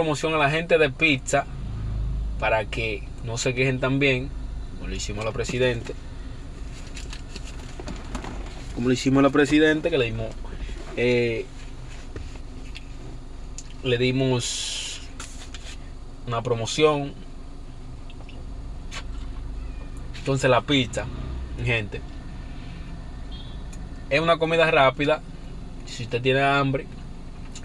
promoción a la gente de pizza para que no se quejen también, como lo hicimos a la presidente. Como lo hicimos a la presidente, que le dimos. eh, le dimos una promoción. Entonces la pizza, gente, es una comida rápida. Si usted tiene hambre,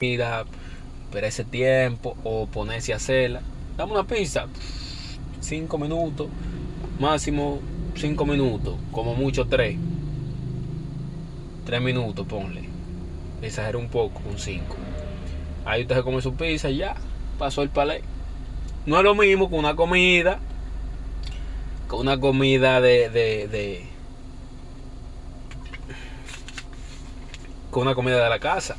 Comida, ese tiempo o ponerse a hacerla. Dame una pizza, 5 minutos, máximo 5 minutos, como mucho 3. 3 minutos, ponle. Exagero un poco, con 5. Ahí usted se come su pizza y ya, pasó el palé. No es lo mismo con una comida, con una comida de, de, de con una comida de la casa.